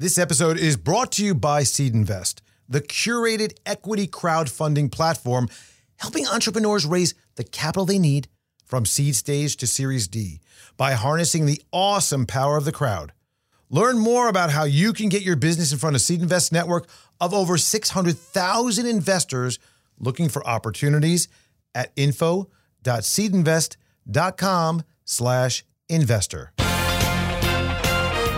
This episode is brought to you by SeedInvest, the curated equity crowdfunding platform helping entrepreneurs raise the capital they need from seed stage to Series D by harnessing the awesome power of the crowd. Learn more about how you can get your business in front of SeedInvest network of over 600,000 investors looking for opportunities at info.seedinvest.com slash investor.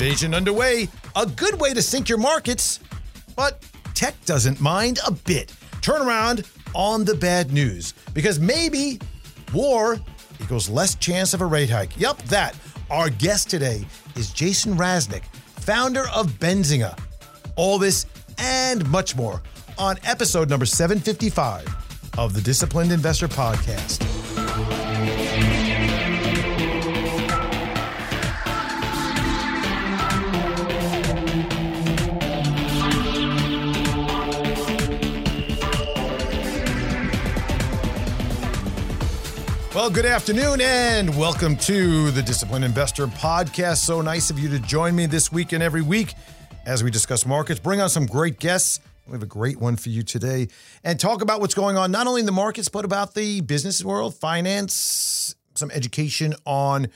Invasion underway, a good way to sink your markets, but tech doesn't mind a bit. Turn around on the bad news because maybe war equals less chance of a rate hike. Yup, that. Our guest today is Jason Raznick, founder of Benzinga. All this and much more on episode number 755 of the Disciplined Investor Podcast. Well, good afternoon and welcome to the Disciplined Investor Podcast. So nice of you to join me this week and every week as we discuss markets, bring on some great guests. We have a great one for you today and talk about what's going on, not only in the markets, but about the business world, finance, some education on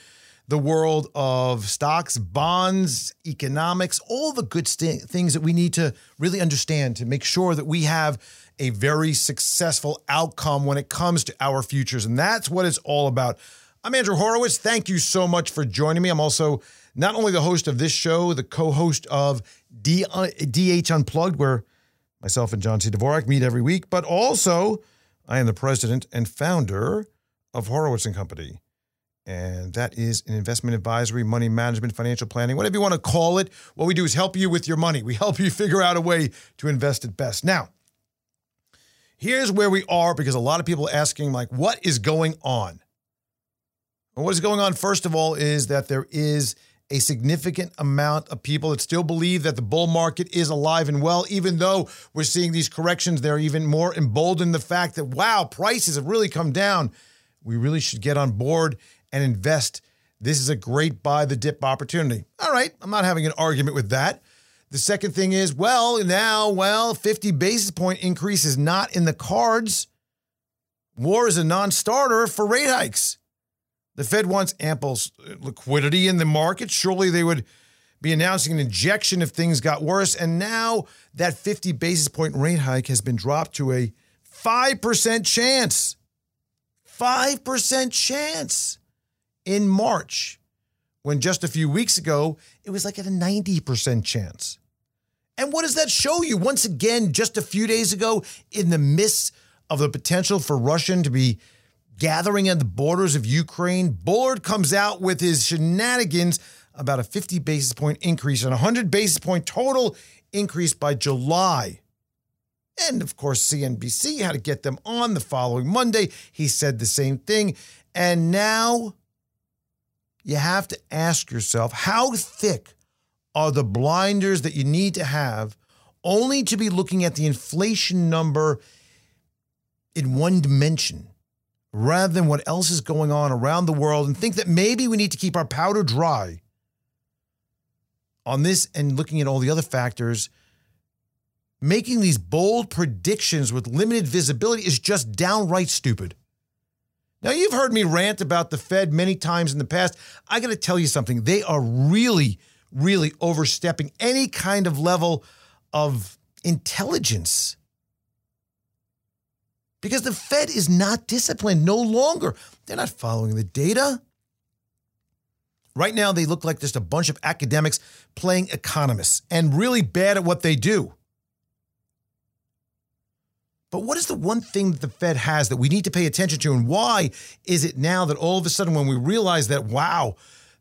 the world of stocks, bonds, economics, all the good st- things that we need to really understand to make sure that we have a very successful outcome when it comes to our futures. And that's what it's all about. I'm Andrew Horowitz. Thank you so much for joining me. I'm also not only the host of this show, the co host of D- uh, DH Unplugged, where myself and John C. Dvorak meet every week, but also I am the president and founder of Horowitz and Company. And that is an investment advisory, money management, financial planning, whatever you want to call it. What we do is help you with your money. We help you figure out a way to invest it best. Now, here's where we are because a lot of people are asking, like, what is going on? And what is going on, first of all, is that there is a significant amount of people that still believe that the bull market is alive and well, even though we're seeing these corrections. They're even more emboldened the fact that, wow, prices have really come down. We really should get on board and invest. This is a great buy the dip opportunity. All right, I'm not having an argument with that. The second thing is, well, now, well, 50 basis point increase is not in the cards. War is a non starter for rate hikes. The Fed wants ample liquidity in the market. Surely they would be announcing an injection if things got worse. And now that 50 basis point rate hike has been dropped to a 5% chance. 5% chance in March, when just a few weeks ago, it was like at a 90% chance. And what does that show you? Once again, just a few days ago, in the midst of the potential for Russian to be gathering at the borders of Ukraine, Bullard comes out with his shenanigans about a 50 basis point increase and a 100 basis point total increase by July. And of course, CNBC had to get them on the following Monday. He said the same thing. And now you have to ask yourself how thick are the blinders that you need to have only to be looking at the inflation number in one dimension rather than what else is going on around the world and think that maybe we need to keep our powder dry on this and looking at all the other factors. Making these bold predictions with limited visibility is just downright stupid. Now, you've heard me rant about the Fed many times in the past. I got to tell you something. They are really, really overstepping any kind of level of intelligence. Because the Fed is not disciplined no longer. They're not following the data. Right now, they look like just a bunch of academics playing economists and really bad at what they do. But what is the one thing that the Fed has that we need to pay attention to? And why is it now that all of a sudden, when we realize that, wow,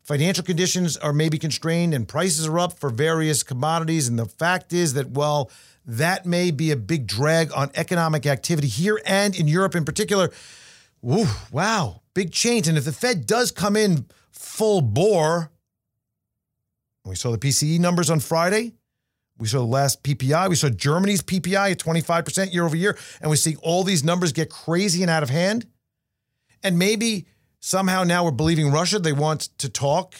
financial conditions are maybe constrained and prices are up for various commodities. And the fact is that, well, that may be a big drag on economic activity here and in Europe in particular. Wow, big change. And if the Fed does come in full bore, we saw the PCE numbers on Friday. We saw the last PPI. We saw Germany's PPI at 25% year over year. And we see all these numbers get crazy and out of hand. And maybe somehow now we're believing Russia. They want to talk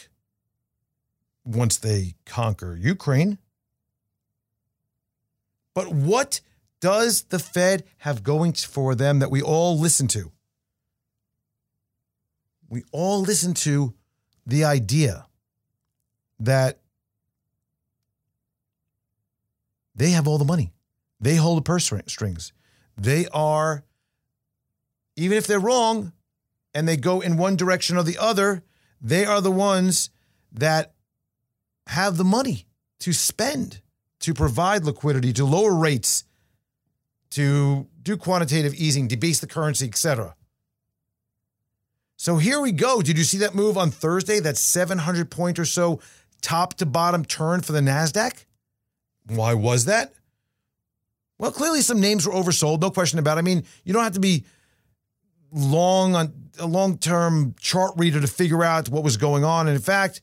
once they conquer Ukraine. But what does the Fed have going for them that we all listen to? We all listen to the idea that they have all the money. They hold the purse strings. They are, even if they're wrong and they go in one direction or the other, they are the ones that have the money to spend, to provide liquidity, to lower rates, to do quantitative easing, debase the currency, etc. So here we go. Did you see that move on Thursday? That 700 point or so top to bottom turn for the NASDAQ? Why was that? Well, clearly some names were oversold, no question about it. I mean, you don't have to be long on a long-term chart reader to figure out what was going on. And in fact,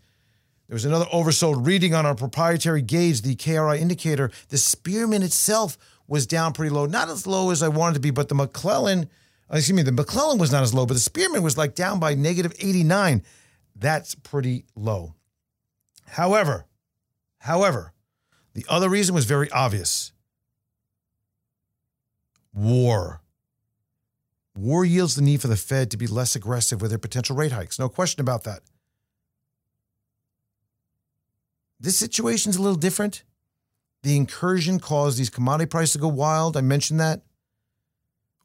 there was another oversold reading on our proprietary gauge, the KRI indicator. The Spearman itself was down pretty low, not as low as I wanted to be, but the McClellan, uh, excuse me, the McClellan was not as low, but the Spearman was like down by negative 89. That's pretty low. However, however, the other reason was very obvious war. War yields the need for the Fed to be less aggressive with their potential rate hikes. No question about that. This situation's a little different. The incursion caused these commodity prices to go wild. I mentioned that.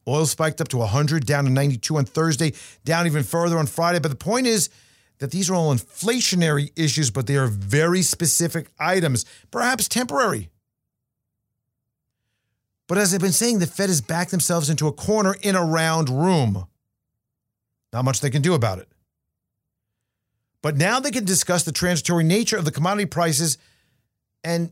Oil spiked up to 100, down to 92 on Thursday, down even further on Friday. But the point is, that these are all inflationary issues, but they are very specific items, perhaps temporary. But as I've been saying, the Fed has backed themselves into a corner in a round room. Not much they can do about it. But now they can discuss the transitory nature of the commodity prices and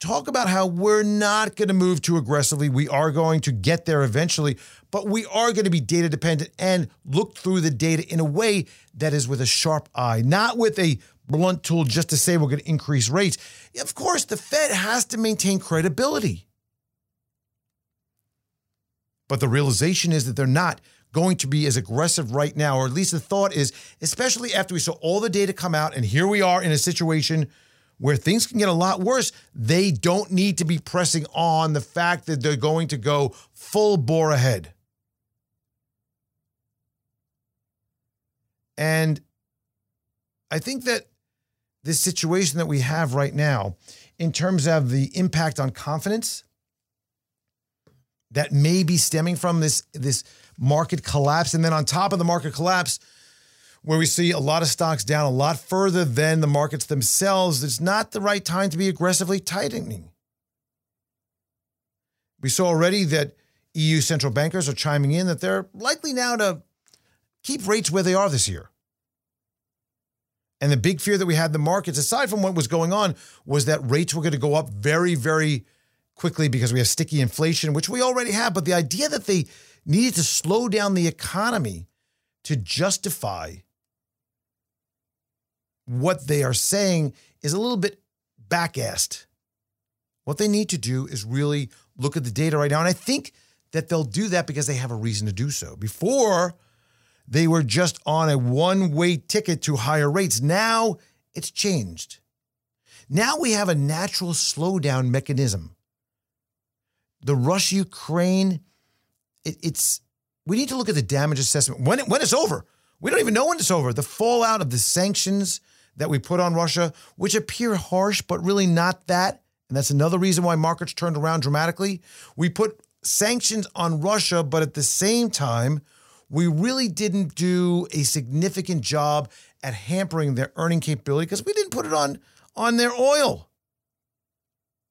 talk about how we're not going to move too aggressively. We are going to get there eventually, but we are going to be data dependent and look through the data in a way that is with a sharp eye, not with a blunt tool just to say we're going to increase rates. Of course, the Fed has to maintain credibility. But the realization is that they're not going to be as aggressive right now, or at least the thought is, especially after we saw all the data come out, and here we are in a situation where things can get a lot worse, they don't need to be pressing on the fact that they're going to go full bore ahead. And I think that this situation that we have right now, in terms of the impact on confidence that may be stemming from this, this market collapse, and then on top of the market collapse, where we see a lot of stocks down a lot further than the markets themselves, it's not the right time to be aggressively tightening. We saw already that EU central bankers are chiming in that they're likely now to keep rates where they are this year. And the big fear that we had in the markets, aside from what was going on, was that rates were going to go up very, very quickly because we have sticky inflation, which we already have. But the idea that they needed to slow down the economy to justify what they are saying is a little bit back-assed. What they need to do is really look at the data right now. And I think that they'll do that because they have a reason to do so. Before, they were just on a one way ticket to higher rates. Now it's changed. Now we have a natural slowdown mechanism. The Russia Ukraine, it, it's, we need to look at the damage assessment when, when it's over. We don't even know when it's over. The fallout of the sanctions that we put on Russia, which appear harsh, but really not that. And that's another reason why markets turned around dramatically. We put sanctions on Russia, but at the same time, we really didn't do a significant job at hampering their earning capability because we didn't put it on on their oil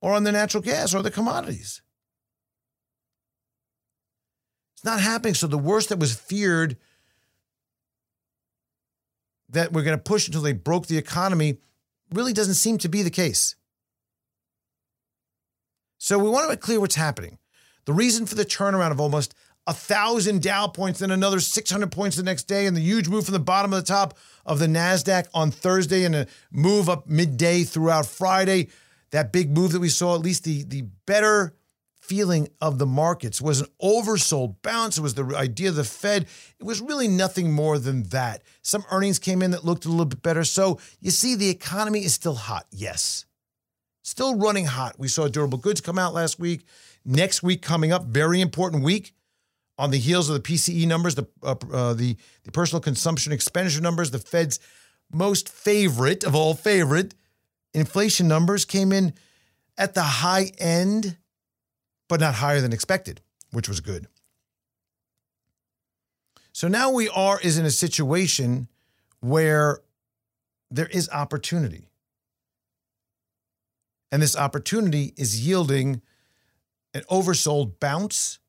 or on their natural gas or the commodities. It's not happening. So the worst that was feared that we're going to push until they broke the economy really doesn't seem to be the case. So we want to make clear what's happening. The reason for the turnaround of almost a thousand Dow points, then another 600 points the next day, and the huge move from the bottom of the top of the NASDAQ on Thursday and a move up midday throughout Friday. That big move that we saw, at least the, the better feeling of the markets was an oversold bounce. It was the idea of the Fed. It was really nothing more than that. Some earnings came in that looked a little bit better. So you see, the economy is still hot. Yes. Still running hot. We saw durable goods come out last week. Next week coming up, very important week on the heels of the PCE numbers, the uh, uh, the the personal consumption expenditure numbers, the Fed's most favorite of all favorite inflation numbers came in at the high end but not higher than expected, which was good. So now we are is in a situation where there is opportunity. And this opportunity is yielding an oversold bounce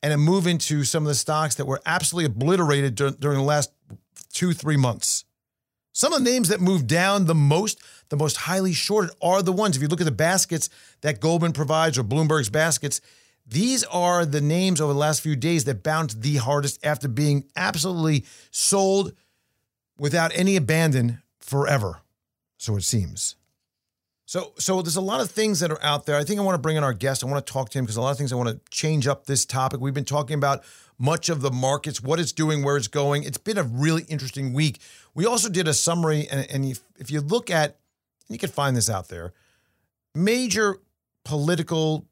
and a move into some of the stocks that were absolutely obliterated dur- during the last two, three months. Some of the names that moved down the most, the most highly shorted, are the ones. If you look at the baskets that Goldman provides or Bloomberg's baskets, these are the names over the last few days that bounced the hardest after being absolutely sold without any abandon forever. So it seems. So, so there's a lot of things that are out there. I think I want to bring in our guest. I want to talk to him because a lot of things I want to change up this topic. We've been talking about much of the markets, what it's doing, where it's going. It's been a really interesting week. We also did a summary, and, and if, if you look at, you can find this out there, major political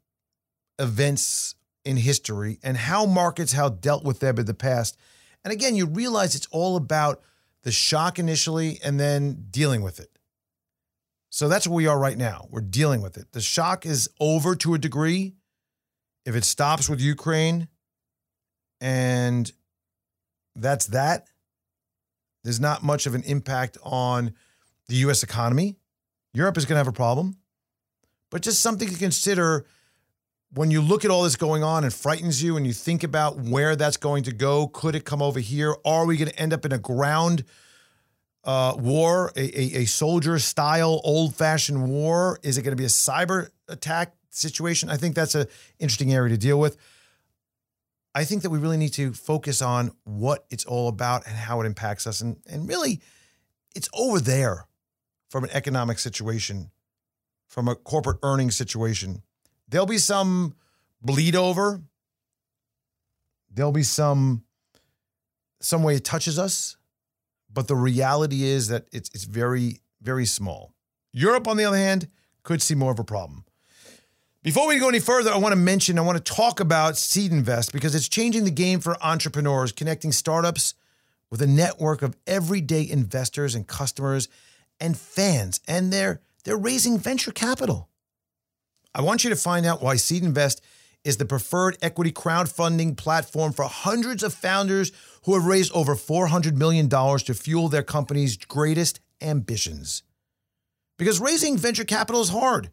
events in history and how markets have dealt with them in the past. And again, you realize it's all about the shock initially and then dealing with it. So that's where we are right now. We're dealing with it. The shock is over to a degree. If it stops with Ukraine, and that's that. There's not much of an impact on the US economy. Europe is going to have a problem. But just something to consider when you look at all this going on and frightens you and you think about where that's going to go. Could it come over here? Are we going to end up in a ground uh, war, a, a, a soldier style, old fashioned war? Is it going to be a cyber attack situation? I think that's an interesting area to deal with. I think that we really need to focus on what it's all about and how it impacts us. And, and really, it's over there from an economic situation, from a corporate earnings situation. There'll be some bleed over. There'll be some some way it touches us, but the reality is that it's it's very very small. Europe, on the other hand, could see more of a problem. Before we go any further, I want to mention, I want to talk about SeedInvest because it's changing the game for entrepreneurs, connecting startups with a network of everyday investors and customers and fans. And they're they're raising venture capital. I want you to find out why SeedInvest is the preferred equity crowdfunding platform for hundreds of founders who have raised over $400 million to fuel their company's greatest ambitions. Because raising venture capital is hard.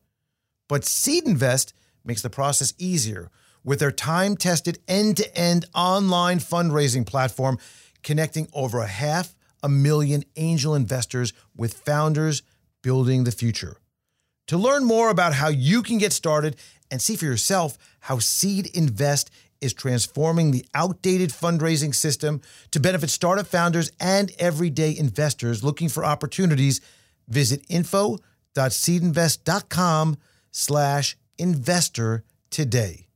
But SeedInvest makes the process easier with their time tested end to end online fundraising platform, connecting over a half a million angel investors with founders building the future. To learn more about how you can get started and see for yourself how Seed Invest is transforming the outdated fundraising system to benefit startup founders and everyday investors looking for opportunities, visit info.seedinvest.com slash investor today.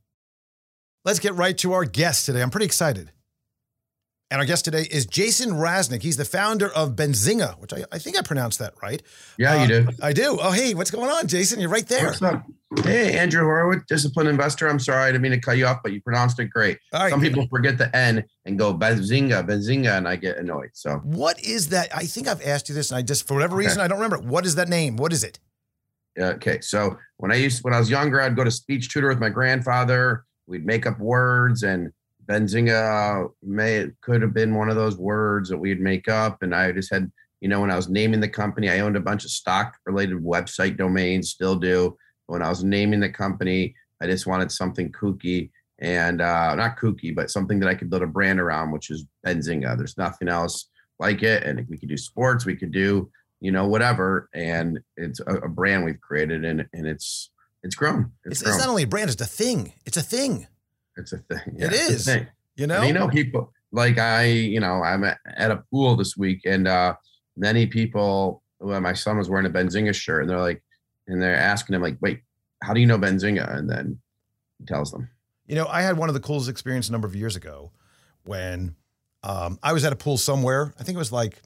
Let's get right to our guest today. I'm pretty excited. And our guest today is Jason Raznick. He's the founder of Benzinga, which I, I think I pronounced that right. Yeah, uh, you do. I do. Oh, hey, what's going on, Jason? You're right there. What's up? Hey, Andrew Horowitz, disciplined investor. I'm sorry, I didn't mean to cut you off, but you pronounced it great. Some people forget the N and go Benzinga, Benzinga, and I get annoyed. So, what is that? I think I've asked you this, and I just, for whatever reason, okay. I don't remember. What is that name? What is it? Okay, so when I used when I was younger, I'd go to speech tutor with my grandfather. We'd make up words, and Benzinga may could have been one of those words that we'd make up. And I just had, you know, when I was naming the company, I owned a bunch of stock related website domains, still do. When I was naming the company, I just wanted something kooky and uh, not kooky, but something that I could build a brand around, which is Benzinga. There's nothing else like it, and we could do sports, we could do you know whatever, and it's a, a brand we've created, and and it's it's grown. It's, it's, not only a brand; it's a thing. It's a thing. It's a thing. Yeah, it is. Thing. You know. And you know, people like I, you know, I'm at, at a pool this week, and uh many people. Well, my son was wearing a Benzinga shirt, and they're like, and they're asking him like, "Wait, how do you know Benzinga?" And then he tells them. You know, I had one of the coolest experiences a number of years ago when um, I was at a pool somewhere. I think it was like,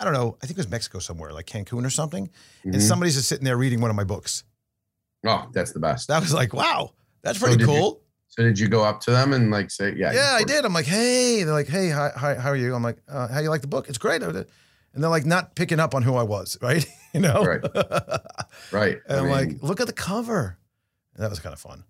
I don't know, I think it was Mexico somewhere, like Cancun or something. Mm-hmm. And somebody's just sitting there reading one of my books. Oh, that's the best. That was like, wow, that's pretty so cool. You, so did you go up to them and like say, yeah? Yeah, I did. I'm like, hey, they're like, hey, hi, hi how are you? I'm like, uh, how do you like the book? It's great. And they're like not picking up on who I was, right? you know? Right. right. And I am like, look at the cover. And that was kind of fun.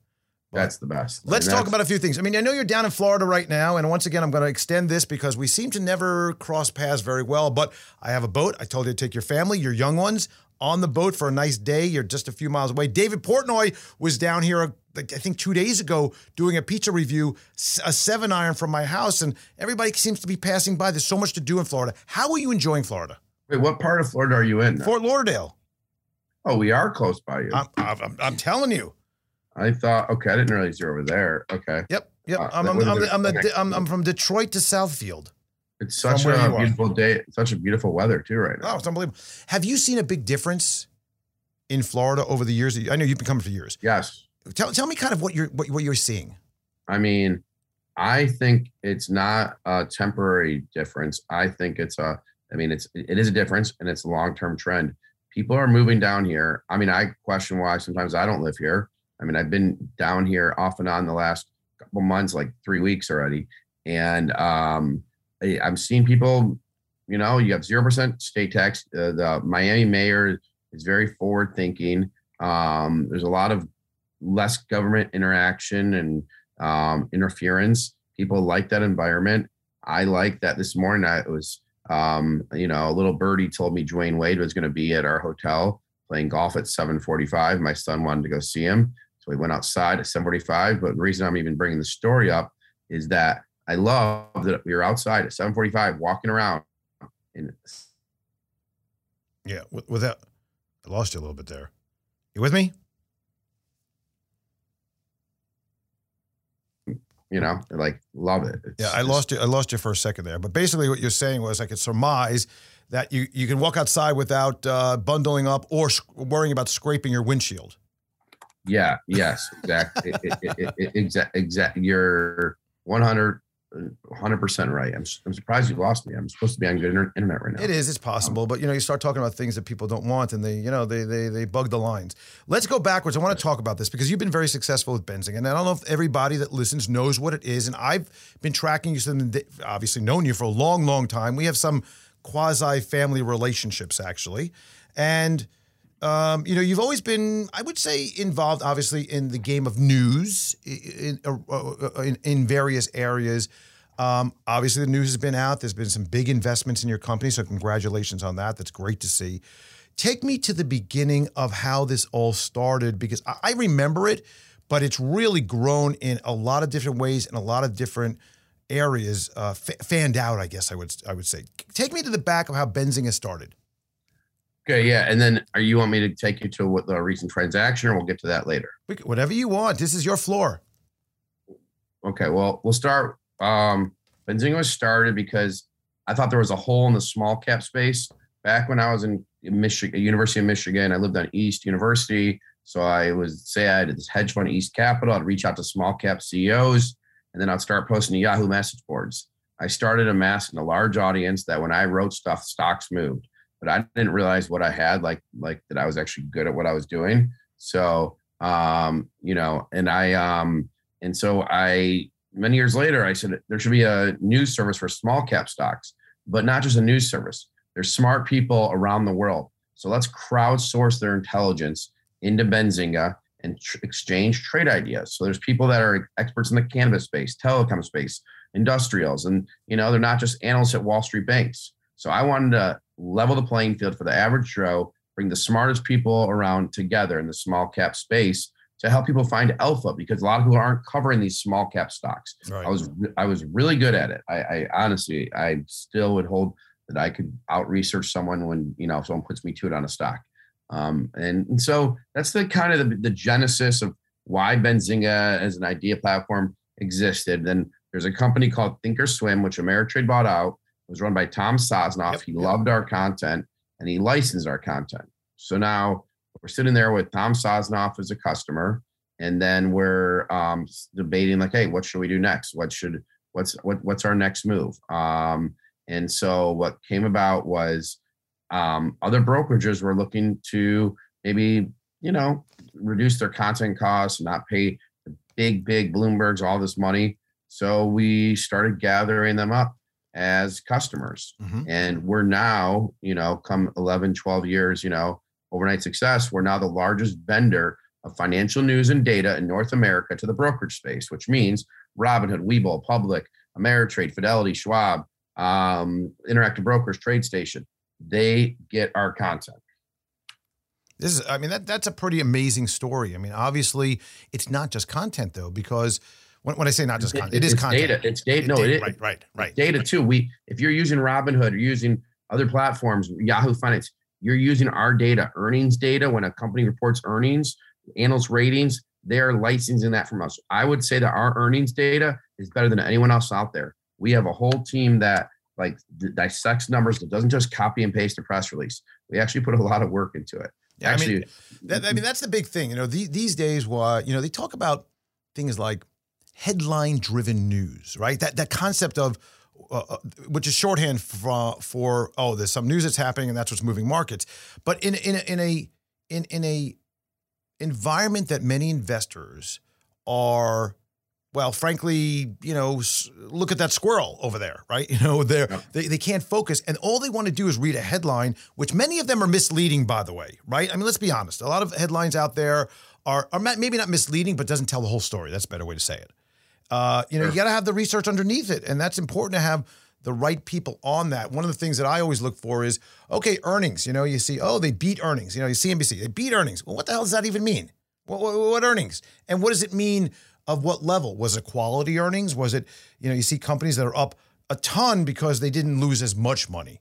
That's the best. Let's talk about a few things. I mean, I know you're down in Florida right now, and once again, I'm going to extend this because we seem to never cross paths very well. But I have a boat. I told you to take your family, your young ones, on the boat for a nice day. You're just a few miles away. David Portnoy was down here, I think, two days ago doing a pizza review, a seven iron from my house, and everybody seems to be passing by. There's so much to do in Florida. How are you enjoying Florida? Wait, what part of Florida are you in? Now? Fort Lauderdale. Oh, we are close by you. I'm, I'm, I'm telling you. I thought, okay, I didn't realize you're over there. Okay. Yep. Yep. Uh, I'm, I'm, I'm, I'm, the, I'm, I'm, from Detroit to Southfield. It's such a beautiful day. Such a beautiful weather too right now. Oh, it's unbelievable. Have you seen a big difference in Florida over the years? I know you've been coming for years. Yes. Tell, tell me kind of what you're what, what you're seeing. I mean, I think it's not a temporary difference. I think it's a. I mean, it's it is a difference, and it's a long term trend. People are moving down here. I mean, I question why sometimes I don't live here. I mean, I've been down here off and on the last couple months, like three weeks already, and um, I, am seeing people. You know, you have zero percent state tax. Uh, the Miami mayor is very forward thinking. Um, there's a lot of less government interaction and um, interference. People like that environment. I like that. This morning, I was, um, you know, a little birdie told me Dwyane Wade was going to be at our hotel playing golf at 7:45. My son wanted to go see him, so we went outside at 7:45. But the reason I'm even bringing the story up is that I love that we were outside at 7:45, walking around. And yeah, with that, I lost you a little bit there. You with me? You know, like love it. It's, yeah, I lost you. I lost you for a second there. But basically, what you're saying was I could surmise that you you can walk outside without uh, bundling up or worrying about scraping your windshield. Yeah. Yes. Exactly. exactly. Exactly. You're 100 100% uh, right. I'm, I'm surprised you lost me. I'm supposed to be on good internet right now. It is. It's possible. Um, but, you know, you start talking about things that people don't want and they, you know, they, they, they bug the lines. Let's go backwards. I want to talk about this because you've been very successful with benzing, And I don't know if everybody that listens knows what it is. And I've been tracking you, since obviously known you for a long, long time. We have some quasi family relationships, actually. And, um, you know, you've always been, I would say, involved, obviously, in the game of news in, uh, uh, in, in various areas. Um, obviously, the news has been out. There's been some big investments in your company, so congratulations on that. That's great to see. Take me to the beginning of how this all started because I, remember it, but it's really grown in a lot of different ways and a lot of different areas. Uh, f- fanned out, I guess I would I would say. Take me to the back of how Benzinga started. Okay, yeah, and then are you want me to take you to what the recent transaction, or we'll get to that later? Whatever you want. This is your floor. Okay, well, we'll start. Um, Benzinga was started because I thought there was a hole in the small cap space back when I was in Michigan, University of Michigan. I lived on East University, so I was say I had this hedge fund, East Capital. I'd reach out to small cap CEOs, and then I'd start posting to Yahoo message boards. I started amassing a large audience that when I wrote stuff, stocks moved but I didn't realize what I had, like like that I was actually good at what I was doing. So um, you know, and I um, and so I many years later I said there should be a news service for small cap stocks, but not just a news service. There's smart people around the world. So let's crowdsource their intelligence into Benzinga and tr- exchange trade ideas. So there's people that are experts in the cannabis space, telecom space, industrials, and you know they're not just analysts at Wall Street banks. So I wanted to level the playing field for the average Joe, bring the smartest people around together in the small cap space to help people find alpha because a lot of people aren't covering these small cap stocks. Right. I was I was really good at it. I, I honestly I still would hold that I could out research someone when you know someone puts me to it on a stock. Um, and, and so that's the kind of the, the genesis of why Benzinga as an idea platform existed. Then there's a company called Thinkorswim, which Ameritrade bought out. Was run by Tom Sosnoff. Yep, he yep. loved our content and he licensed our content. So now we're sitting there with Tom Sosnoff as a customer, and then we're um, debating like, hey, what should we do next? What should what's what, what's our next move? Um, and so what came about was um, other brokerages were looking to maybe you know reduce their content costs, not pay the big big Bloomberg's all this money. So we started gathering them up as customers. Mm-hmm. And we're now, you know, come 11, 12 years, you know, overnight success, we're now the largest vendor of financial news and data in North America to the brokerage space, which means Robinhood, Webull, Public, Ameritrade, Fidelity, Schwab, um, Interactive Brokers, TradeStation. They get our content. This is, I mean, that that's a pretty amazing story. I mean, obviously, it's not just content though, because when, when I say not just content, it is content. Data. It's data. no, data, it, right, right, right. Data too. We, if you're using Robinhood or using other platforms, Yahoo Finance, you're using our data, earnings data. When a company reports earnings, analyst ratings, they're licensing that from us. I would say that our earnings data is better than anyone else out there. We have a whole team that like dissects numbers that doesn't just copy and paste a press release. We actually put a lot of work into it. Yeah, actually, I mean, that, I mean mm-hmm. that's the big thing. You know, the, these days, what you know, they talk about things like headline driven news, right? That that concept of uh, uh, which is shorthand for, for oh, there's some news that's happening and that's what's moving markets. But in in a, in a in in a environment that many investors are well, frankly, you know, look at that squirrel over there, right? You know, they yeah. they they can't focus, and all they want to do is read a headline, which many of them are misleading, by the way, right? I mean, let's be honest. A lot of headlines out there are are maybe not misleading, but doesn't tell the whole story. That's a better way to say it. Uh, you know, sure. you got to have the research underneath it, and that's important to have the right people on that. One of the things that I always look for is okay, earnings. You know, you see, oh, they beat earnings. You know, you see NBC, they beat earnings. Well, what the hell does that even mean? What, what, what earnings? And what does it mean? Of what level? Was it quality earnings? Was it, you know, you see companies that are up a ton because they didn't lose as much money,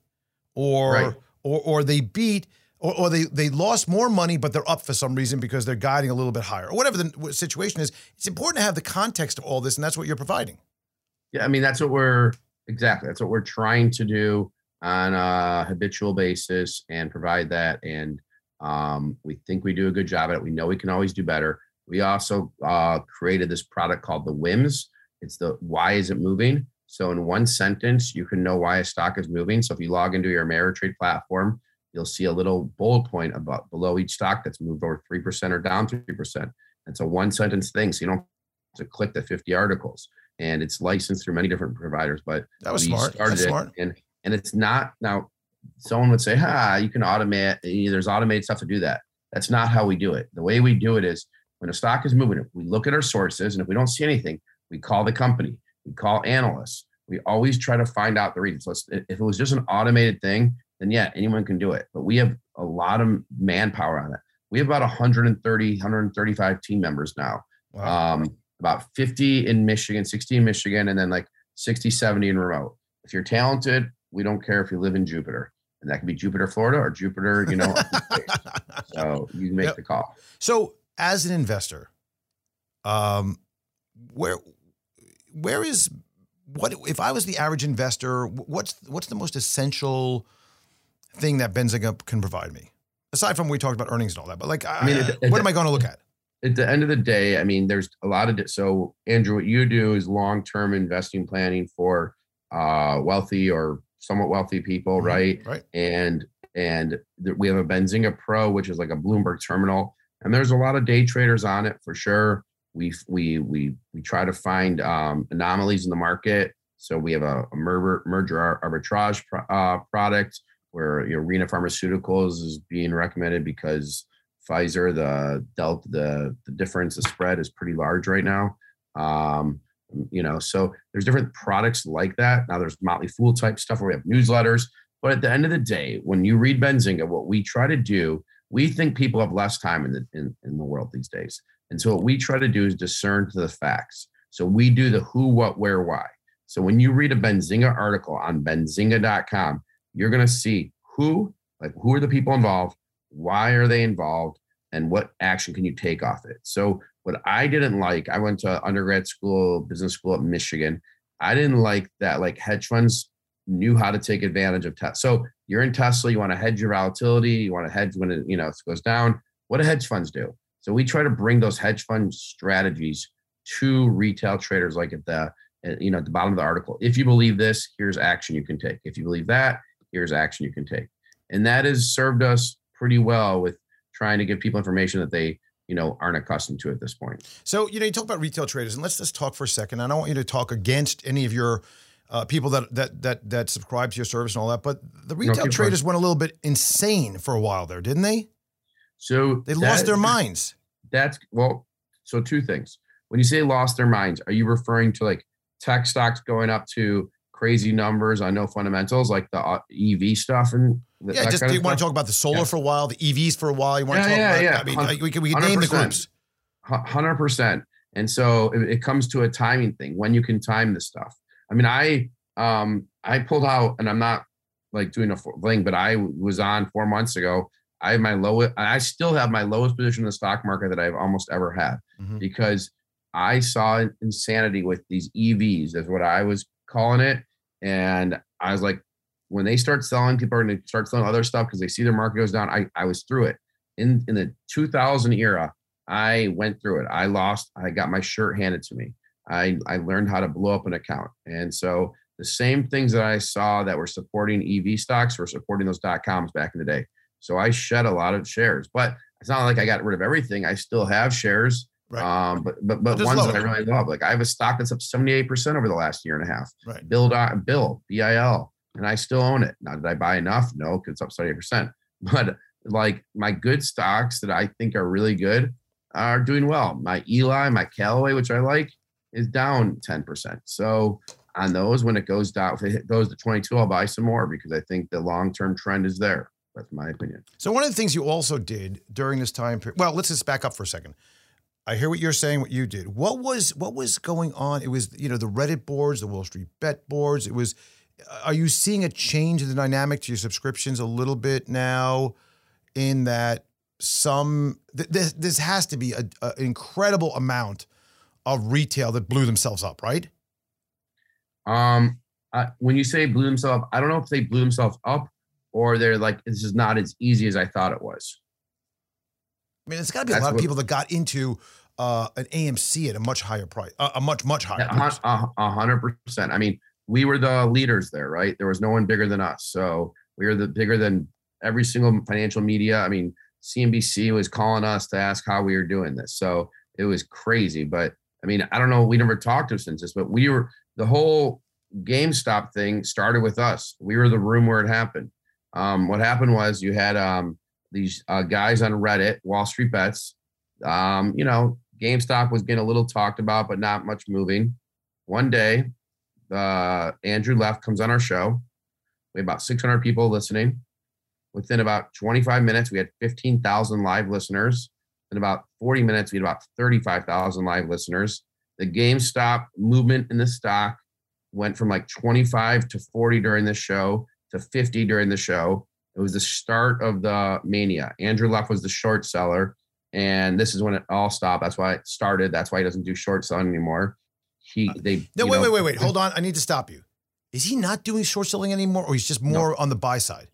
or right. or or they beat or, or they they lost more money, but they're up for some reason because they're guiding a little bit higher, or whatever the situation is. It's important to have the context of all this, and that's what you're providing. Yeah, I mean that's what we're exactly that's what we're trying to do on a habitual basis and provide that. And um, we think we do a good job at it. We know we can always do better. We also uh, created this product called the WIMS. It's the why is it moving? So in one sentence, you can know why a stock is moving. So if you log into your Ameritrade platform you'll see a little bullet point about below each stock that's moved over 3% or down 3%. It's a one sentence thing. So you don't have to click the 50 articles. And it's licensed through many different providers. But that was smart. That's smart. And, and it's not now, someone would say, ha, you can automate, eh, there's automated stuff to do that. That's not how we do it. The way we do it is when a stock is moving, we look at our sources. And if we don't see anything, we call the company, we call analysts. We always try to find out the reasons. So if it was just an automated thing, then yeah, anyone can do it. But we have a lot of manpower on it. We have about 130, 135 team members now. Wow. Um, about 50 in Michigan, 60 in Michigan, and then like 60, 70 in remote. If you're talented, we don't care if you live in Jupiter. And that could be Jupiter, Florida or Jupiter, you know. so you make yep. the call. So as an investor, um, where where is what if I was the average investor, what's what's the most essential thing that Benzinga can provide me? Aside from we talked about earnings and all that, but like, I mean, I, at, what at am I going to look at? At the end of the day, I mean, there's a lot of so Andrew, what you do is long-term investing planning for uh, wealthy or somewhat wealthy people, mm-hmm. right? Right. And and we have a Benzinga Pro, which is like a Bloomberg terminal, and there's a lot of day traders on it for sure. We we we we try to find um, anomalies in the market. So we have a, a merger merger arbitrage pro, uh, product where you know, Arena Pharmaceuticals is being recommended because Pfizer, the delta, the the difference, the spread is pretty large right now. Um, you know, so there's different products like that. Now there's Motley Fool type stuff where we have newsletters. But at the end of the day, when you read Benzinga, what we try to do, we think people have less time in the in, in the world these days. And so what we try to do is discern to the facts. So we do the who, what, where, why. So when you read a Benzinga article on benzinga.com, you're going to see who, like, who are the people involved? Why are they involved? And what action can you take off it? So, what I didn't like, I went to undergrad school, business school at Michigan. I didn't like that, like, hedge funds knew how to take advantage of Tesla. So, you're in Tesla, you want to hedge your volatility, you want to hedge when it, you know, it goes down. What do hedge funds do? So, we try to bring those hedge fund strategies to retail traders like at the you know at the bottom of the article if you believe this here's action you can take if you believe that here's action you can take. And that has served us pretty well with trying to give people information that they you know aren't accustomed to at this point. So you know you talk about retail traders and let's just talk for a second. I don't want you to talk against any of your uh, people that that that that subscribe to your service and all that but the retail no, traders went a little bit insane for a while there didn't they? So they lost their minds. That's well so two things. When you say lost their minds are you referring to like tech stocks going up to crazy numbers I know fundamentals like the uh, EV stuff and yeah, just do you want to talk about the solar yeah. for a while, the EVs for a while? You want to talk yeah, about? Yeah, I mean, we can we can name the groups. Hundred percent. And so it, it, comes to a timing thing when you can time this stuff. I mean, I um I pulled out, and I'm not like doing a thing, but I was on four months ago. I have my lowest. I still have my lowest position in the stock market that I've almost ever had mm-hmm. because I saw insanity with these EVs, is what I was calling it. And I was like, when they start selling, people are going to start selling other stuff because they see their market goes down. I, I was through it. In, in the 2000 era, I went through it. I lost, I got my shirt handed to me. I, I learned how to blow up an account. And so the same things that I saw that were supporting EV stocks were supporting those dot coms back in the day. So I shed a lot of shares, but it's not like I got rid of everything. I still have shares Right. Um, but but but ones that I really love. Like I have a stock that's up 78% over the last year and a half. Right. Build Bill, BIL, and I still own it. Now, did I buy enough? No, because it's up 78%. But like my good stocks that I think are really good are doing well. My Eli, my Callaway, which I like, is down 10%. So on those, when it goes down, if it goes to 22, I'll buy some more because I think the long-term trend is there. That's my opinion. So one of the things you also did during this time period, well, let's just back up for a second. I hear what you're saying, what you did. What was what was going on? It was you know the Reddit boards, the Wall Street Bet boards. It was. Are you seeing a change in the dynamic to your subscriptions a little bit now? In that some th- this this has to be an incredible amount of retail that blew themselves up, right? Um, uh, when you say blew themselves up, I don't know if they blew themselves up or they're like this is not as easy as I thought it was. I mean, there's got to be That's a lot of people that got into uh, an AMC at a much higher price, uh, a much much higher. A hundred percent. I mean, we were the leaders there, right? There was no one bigger than us, so we were the bigger than every single financial media. I mean, CNBC was calling us to ask how we were doing this, so it was crazy. But I mean, I don't know. We never talked to since this, but we were the whole GameStop thing started with us. We were the room where it happened. Um, what happened was you had um, these uh, guys on Reddit, Wall Street Bets. Um, you know, GameStop was getting a little talked about, but not much moving. One day, uh, Andrew Left comes on our show. We had about 600 people listening. Within about 25 minutes, we had 15,000 live listeners. In about 40 minutes, we had about 35,000 live listeners. The GameStop movement in the stock went from like 25 to 40 during the show to 50 during the show. It was the start of the mania. Andrew Left was the short seller and this is when it all stopped. That's why it started. That's why he doesn't do short selling anymore. He uh, they no wait know, wait wait wait hold on. I need to stop you. Is he not doing short selling anymore, or he's just more no. on the buy side?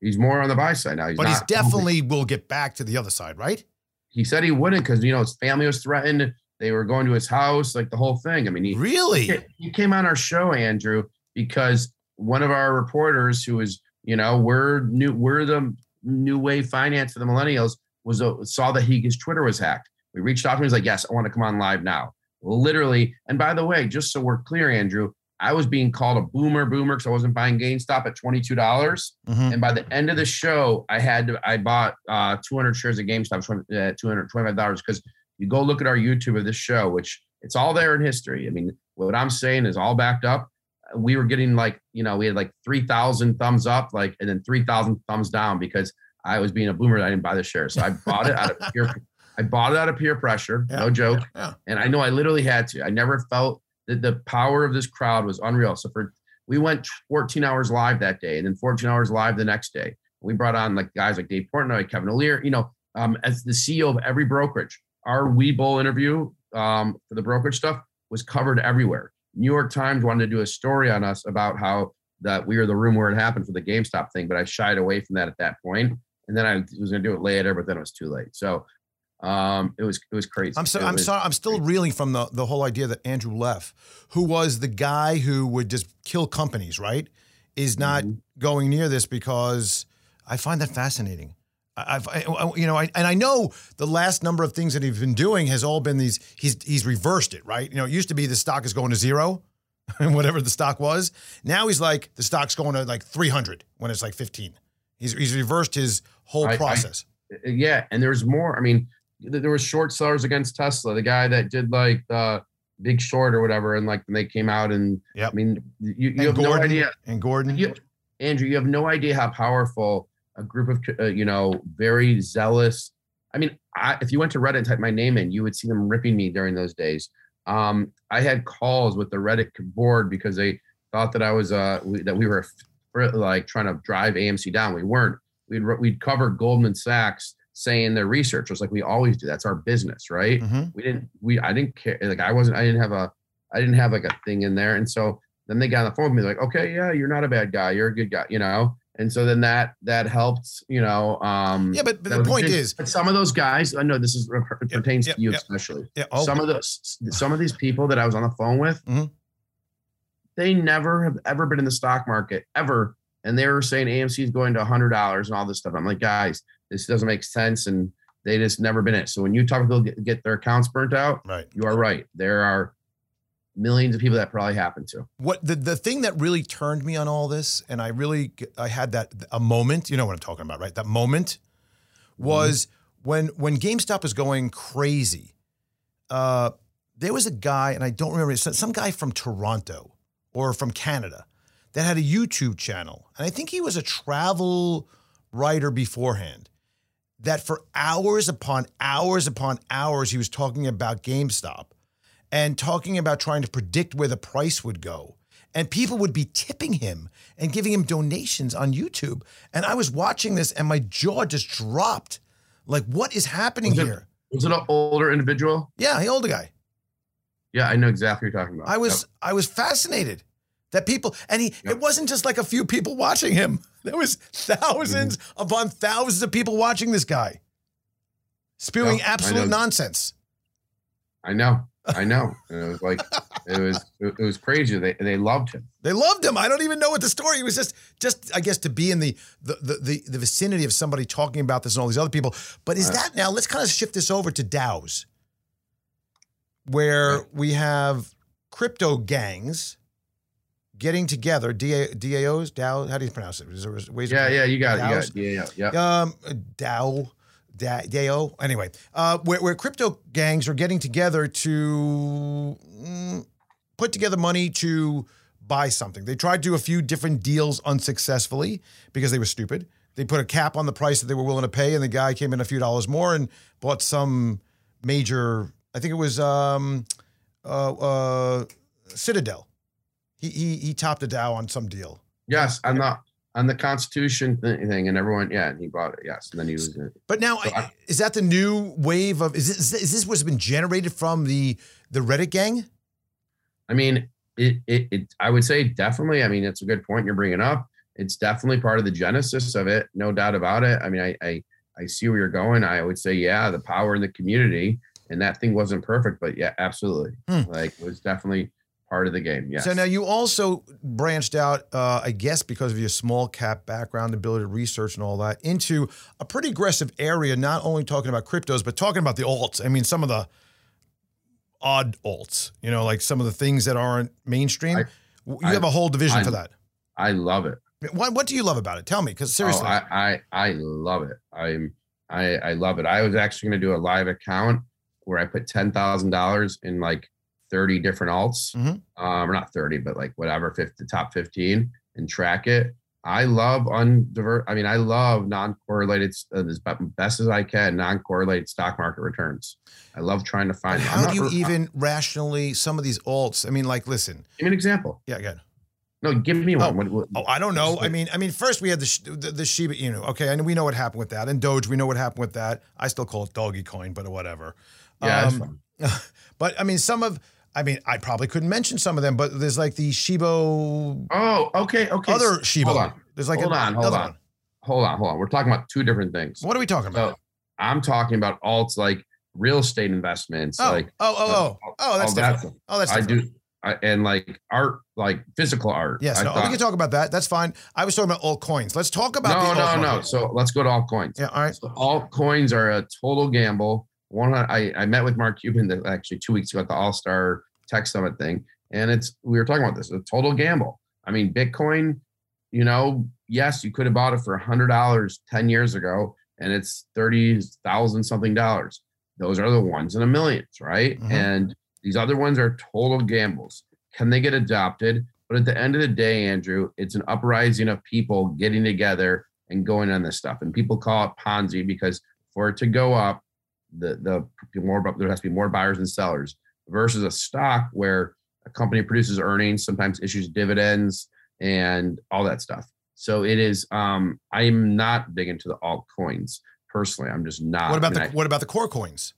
He's more on the buy side now. He's but he's definitely will get back to the other side, right? He said he wouldn't because you know his family was threatened. They were going to his house, like the whole thing. I mean, he really he came on our show, Andrew, because one of our reporters who was, you know, we're new, we're the new wave finance for the millennials was a, saw that he his Twitter was hacked. We reached out to him. He's like, "Yes, I want to come on live now." Literally, and by the way, just so we're clear, Andrew, I was being called a boomer, boomer because I wasn't buying GameStop at twenty two dollars. Mm-hmm. And by the end of the show, I had to, I bought uh, two hundred shares of GameStop at two hundred twenty five dollars because you go look at our YouTube of this show, which it's all there in history. I mean, what I'm saying is all backed up. We were getting like, you know, we had like 3,000 thumbs up, like, and then 3,000 thumbs down because I was being a boomer. I didn't buy the share, so I bought it out of peer. I bought it out of peer pressure. Yeah, no joke. Yeah, yeah. And I know I literally had to. I never felt that the power of this crowd was unreal. So for we went 14 hours live that day, and then 14 hours live the next day. We brought on like guys like Dave Portnoy, Kevin O'Leary, you know, um, as the CEO of every brokerage. Our Webull interview um, for the brokerage stuff was covered everywhere. New York Times wanted to do a story on us about how that we were the room where it happened for the GameStop thing, but I shied away from that at that point. And then I was going to do it later, but then it was too late. So um, it was it was crazy. I'm so, It I'm sorry. I'm still crazy. reeling from the the whole idea that Andrew Left, who was the guy who would just kill companies, right, is not Mhm. going near this because I find that fascinating. I- I've, I, I- you know, I, and I know the last number of things that he's been doing has all been these. He's he's reversed it, right? You know, it used to be the stock is going to zero, and whatever the stock was. Now he's like the stock's going to like 300 when it's like 15. He's he's reversed his whole I- I- process. yeah, and there's more. I mean, there were short sellers against Tesla. The guy that did like the Big Short or whatever, and like they came out and yeah. I mean, you, you have Gordon, no idea. And Gordon. You, Andrew, you have no idea how powerful a group of uh, you know very zealous. I mean, I, if you went to Reddit and typed my name in, you would see them ripping me during those days. Um, I had calls with the Reddit board because they thought that I was uh we, that we were like trying to drive AMC down. We weren't. We'd we'd cover Goldman Sachs saying their research was like we always do. That's our business, right? Mhm. we didn't we I didn't care like I wasn't I didn't have a I didn't have like a thing in there and so then they got on the phone with me like okay yeah you're not a bad guy you're a good guy you know and so then that that helped you know um Yeah, but, but the point is, but some of those guys I know this is it Yep, pertains yep, to you yep. especially yeah, oh, some of those some of these people that I was on the phone with Mhm. they never have ever been in the stock market ever and they were saying AMC is going to hundred dollars and all this stuff I'm like guys this doesn't make sense and they just never been in it so when you talk about get, get their accounts burnt out right. you are right. There are millions of people that probably happen to. What the the thing that really turned me on all this, and I really I had that a moment. You know what I'm talking about, right? That moment was when when GameStop was going crazy. Uh, there was a guy, and I don't remember some guy from Toronto or from Canada that had a YouTube channel, and I think he was a travel writer beforehand. That for hours upon hours upon hours, he was talking about GameStop and talking about trying to predict where the price would go. And people would be tipping him and giving him donations on YouTube. And I was watching this and my jaw just dropped. Like, what is happening Was it- here? Was it an older individual? Yeah, the older guy. Yeah, I know exactly what you're talking about. I was I was fascinated that people and he Yep. it wasn't just like a few people watching him. There was 1000s Mm-hmm. upon thousands of people watching this guy. Spewing Yep, absolute know. nonsense. I know. I know. And it was like it was it, was crazy. They they loved him. They loved him. I don't even know what the story. It was just, just I guess, to be in the the the, the, the vicinity of somebody talking about this and all these other people. But is Right. that now? Let's kind of shift this over to DAOs, where Right. we have crypto gangs getting together. DA, DAOs, DAO. How do you pronounce it? Is there ways? Yeah, yeah, you got it. You got DAOs? it. Yeah, yeah, yeah. Um, DAO, Da- DAO. Anyway, uh, where, where crypto gangs are getting together to mm, put together money to buy something. They tried to do a few different deals unsuccessfully because they were stupid. They put a cap on the price that they were willing to pay, and the guy came in a few dollars more and bought some major. I think it was um, uh, uh, Citadel. He, he he topped a DAO on some deal. Yes, on the on the Constitution thi- thing, and everyone. Yeah, and he bought it. Yes, and then he was. But now, So I, I- is that the new wave of? Is this, is this what's been generated from the the Reddit gang? I mean, it, it, it, I would say definitely. I mean, it's a good point you're bringing up. It's definitely part of the genesis of it, no doubt about it. I mean, I, I, I see where you're going. I would say, yeah, the power in the community, and that thing wasn't perfect, but yeah, absolutely, Hmm. like it was definitely part of the game. Yes. So now you also branched out, uh, I guess, because of your small cap background, ability to research and all that, into a pretty aggressive area. Not only talking about cryptos, but talking about the alts. I mean, some of the odd alts. You know, like some of the things that aren't mainstream. I- you I- have a whole division I- for that. I love it. What What do you love about it? Tell me, because seriously, Oh, I, I I love it. I'm I I love it. I was actually going to do a live account where I put ten thousand dollars in like thirty different alts, Mhm. um, or not thirty, but like whatever, 50, the top fifteen, and track it. I love undiver. I mean, I love non-correlated uh, as best as I can non-correlated stock market returns. I love trying to find. How do you re- even rationally some of these alts? I mean, like, listen, Give me an example. yeah, again, No, give me one. What- what- Oh, I don't know. I mean, I mean, first we had the, the the Shiba Inu. Okay, and we know what happened with that. And Doge, we know what happened with that. I still call it doggy coin, but whatever. yeah, that's Um. But I mean, some of, I mean, I probably couldn't mention some of them, but there's like the Shibo. Oh, okay, okay. other Shibo. Hold on, There's like hold on, hold on. one. hold on, hold on. We're talking about two different things. What are we talking about? So I'm talking about alts like real estate investments, oh, like oh, oh, oh, uh, oh, oh, that's different. that. oh, that's different. I do, I, and like art, like physical art. Yes, no, we can talk about that. That's fine. I was talking about all coins. Let's talk about no, no, no. So let's go to altcoins. Yeah, all right. So altcoins are a total gamble. One, I, I met with Mark Cuban the- actually two weeks ago at the All Star Tech Summit thing, and it's we were talking about this. A total gamble. I mean, Bitcoin. You know, yes, you could have bought it for a hundred dollars ten years ago, and it's thirty thousand something dollars. Those are the ones in a millions, right? Mhm. And these other ones are total gambles. Can they get adopted? But at the end of the day, Andrew, it's an uprising of people getting together and going on this stuff. And people call it Ponzi because for it to go up, the the more there has to be more buyers and sellers versus a stock where a company produces earnings, sometimes issues dividends and all that stuff. So it is. Um, I am not big into the altcoins personally. I'm just not. What about I mean, the I- what about the core coins?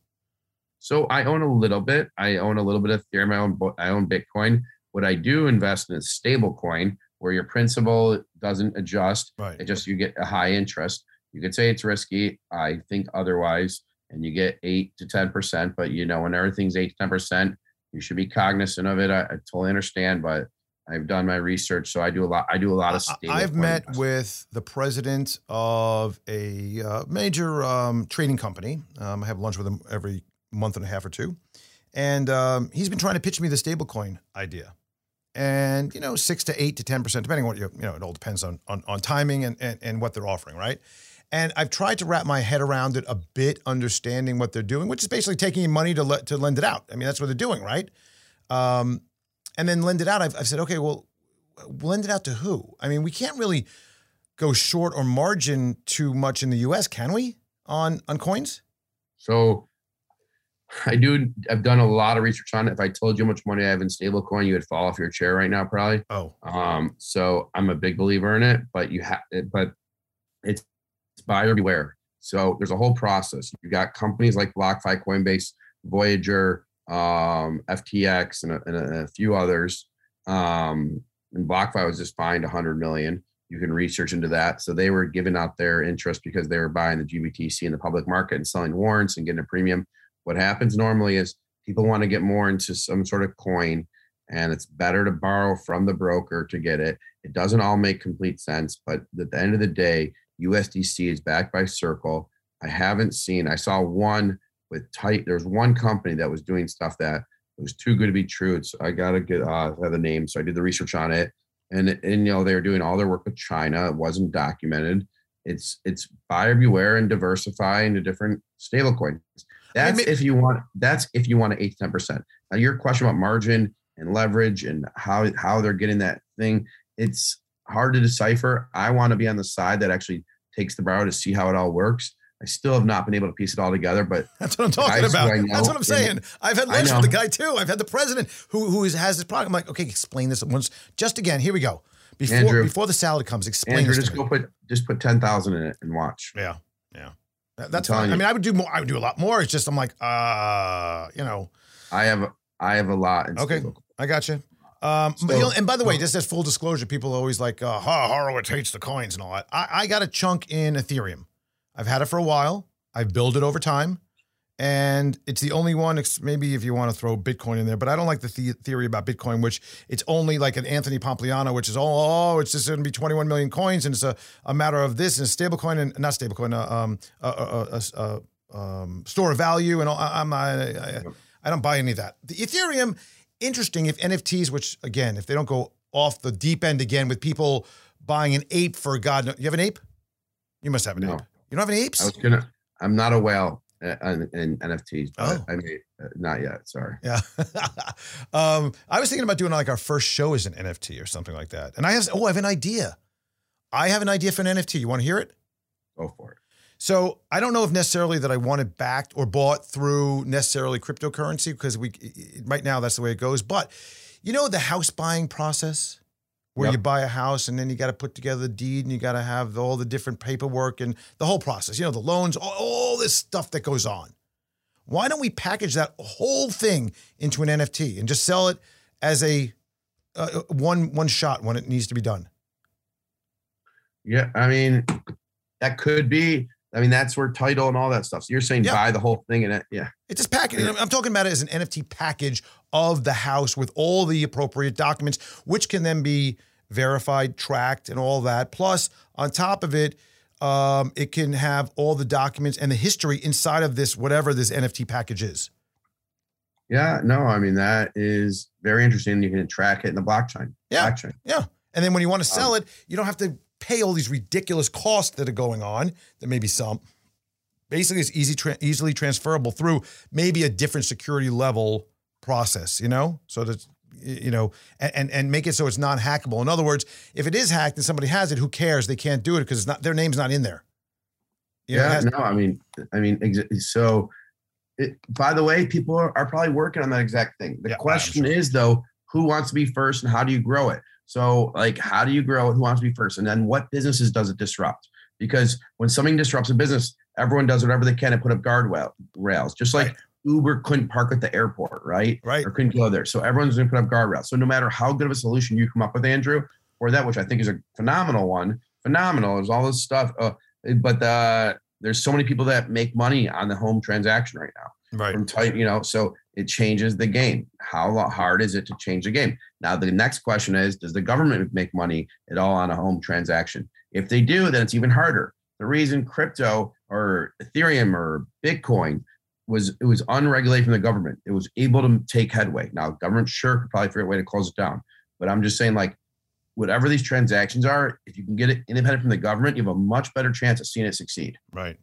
so I own a little bit. I own a little bit of Ethereum. I own, I own Bitcoin. What I do invest in is stable coin where your principal doesn't adjust. Right. It just you get a high interest. You could say it's risky. I think otherwise, and you get eight to ten percent. But you know, when everything's eight to ten percent, you should be cognizant of it. I, I totally understand, but I've done my research, so I do a lot. I do a lot of. I've met investment. with the president of a uh, major um, trading company. Um, I have lunch with him every month and a half or two, and um, he's been trying to pitch me the stablecoin idea. And you know, six to eight to ten percent, depending on what you you know, it all depends on on, on timing and, and and what they're offering, right? And I've tried to wrap my head around it a bit, understanding what they're doing, which is basically taking money to let to lend it out. I mean, that's what they're doing, right? Um, and then lend it out. I've, I've said, okay, well, lend it out to who? I mean, we can't really go short or margin too much in the U.S., can we? On on coins? So I do. I've done a lot of research on it. If I told you how much money I have in stablecoin, you would fall off your chair right now, probably. Oh, Um, so I'm a big believer in it, but you have, but it's buyer beware. So there's a whole process. You've got companies like BlockFi, Coinbase, Voyager, um, FTX, and a, and a, few others. Um, and BlockFi was just fined 100 million. You can research into that. So they were giving out their interest because they were buying the GBTC in the public market and selling warrants and getting a premium. What happens normally is people want to get more into some sort of coin and it's better to borrow from the broker to get it. It doesn't all make complete sense, but at the end of the day, USDC is backed by Circle. I haven't seen, I saw one with tight, there's one company that was doing stuff that was too good to be true. It's, I got to get uh, the name. So I did the research on it. And, and, you know, they were doing all their work with China. It wasn't documented. It's, it's buyer beware and diversify into different stable coins. That's if you want, that's if you want to eight to 10%. Now your question about margin and leverage and how how they're getting that thing it's hard to decipher i want to be on the side that actually takes the borrow to see how it all works i still have not been able to piece it all together but that's what I'm talking about. That's what I'm in- saying. I've had lunch with the guy too. I've had the president who who is, has this product. I'm like, okay, explain this once. Just again, here we go. Before Andrew- before the salad comes, explain andrew just to me. go put just put 10000 in it and watch Yeah, yeah. That- That's fine. I mean, I would do more. I would do a lot more. It's just I'm like, uh, you know, i have i have a lot Okay. I got you. Um, but, So- you know, and by the way, just as full disclosure, people are always like, uh, "Ha, Horowitz hates the coins and all that." I, I got a chunk in Ethereum. I've had it for a while. I've built it over time, and it's the only one. Maybe if you want to throw Bitcoin in there, but I don't like the, the theory about Bitcoin, which it's only like an Anthony Pompliano, which is oh, oh it's just going to be 21 million coins, and it's a, a matter of this and stablecoin and not stablecoin, uh, um, a, a, a, a, um, store of value, and all. I, I'm I, I, I don't buy any of that. The Ethereum, interesting if NFTs, which again, if they don't go off the deep end again with people buying an ape for God, you have an ape? You must have an No. ape. You don't have any i apes? was gonna i'm not a whale uh, in, in nfts but Oh. i mean uh, not yet sorry Yeah. um, I was thinking about doing like our first show as an NFT or something like that. And I have, oh, I have an idea. I have an idea for an NFT. You want to hear it? go for it So I don't know if necessarily that I want it backed or bought through necessarily cryptocurrency because we right now that's the way it goes. But you know the house buying process where Yep. you buy a house and then you got to put together the deed and you got to have all the different paperwork and the whole process. You know, the loans, all, all this stuff that goes on. Why don't we package that whole thing into an NFT and just sell it as a uh, one one shot when it needs to be done? Yeah, I mean, that could be. I mean, that's where title and all that stuff. So you're saying Yeah. buy the whole thing and it, yeah, It's just package. I'm I'm talking about it as an NFT package of the house with all the appropriate documents, which can then be verified, tracked, and all that. Plus, on top of it, um, it can have all the documents and the history inside of this, whatever this NFT package is. yeah. No, I mean that is very interesting. You can track it in the blockchain. Yeah. blockchain. Yeah. And then when you want to sell it, you don't have to pay all these ridiculous costs that are going on. There may be some. Basically, it's easy, tra- easily transferable through maybe a different security level process. You know, so that you know, and and, make it so it's not hackable. In other words, if it is hacked and somebody has it, who cares? They can't do it because it's not their name's not in there. You yeah, has- no, I mean, I mean, so. It, by the way, people are, are probably working on that exact thing. The Yeah, question sure. is though, who wants to be first and how do you grow it? So, like, how do you grow it? Who wants to be first? And then what businesses does it disrupt? Because when something disrupts a business, everyone does whatever they can to put up guardrail rails. Just like Right. Uber couldn't park at the airport, right? Right. Or couldn't go there. So everyone's going to put up guardrails. So no matter how good of a solution you come up with, Andrew, or that, which I think is a phenomenal one, phenomenal. There's all this stuff. Uh, but uh, there's so many people that make money on the home transaction right now right. from you know, so it changes the game. How hard is it to change the game? Now, the next question is Does the government make money at all on a home transaction? If they do, then it's even harder. The reason crypto or Ethereum or Bitcoin was it was unregulated from the government. It was able to take headway. Now, government sure could probably figure out a way to close it down, but I'm just saying, like, whatever these transactions are, if you can get it independent from the government, you have a much better chance of seeing it succeed. Right.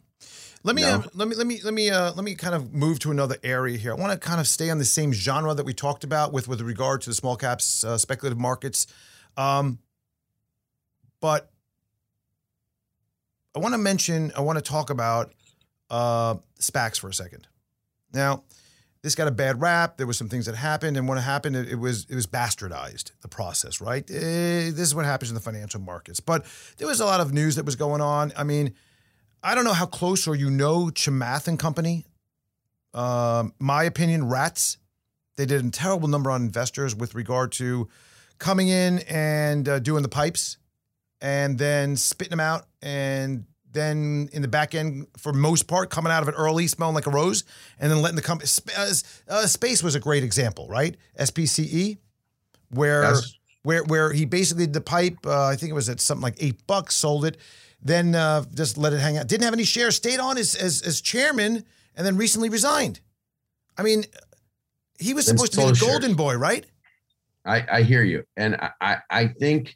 Let me No. uh, let me let me let me uh, let me kind of move to another area here. I want to kind of stay on the same genre that we talked about with with regard to the small caps uh, speculative markets, um, but I want to mention I want to talk about uh, SPACs for a second. Now, this got a bad rap. There was some things that happened, and when it happened, it, it was it was bastardized the process. Right. Eh, this is what happens in the financial markets. But there was a lot of news that was going on. I mean. I don't know how close or you know Chamath and Company. Um, my opinion, rats. They did a terrible number on investors with regard to coming in and uh, doing the pipes and then spitting them out and then in the back end, for most part, coming out of it early, smelling like a rose, and then letting the company. Uh, uh, Space was a great example, right? SPCE, where Yes. where where he basically did the pipe. Uh, I think it was at something like eight bucks, sold it, then uh, just let it hang out. Didn't have any shares, stayed on as, as as chairman, and then recently resigned. I mean, he was supposed to be the golden boy, right? I, I hear you. And I, I, I think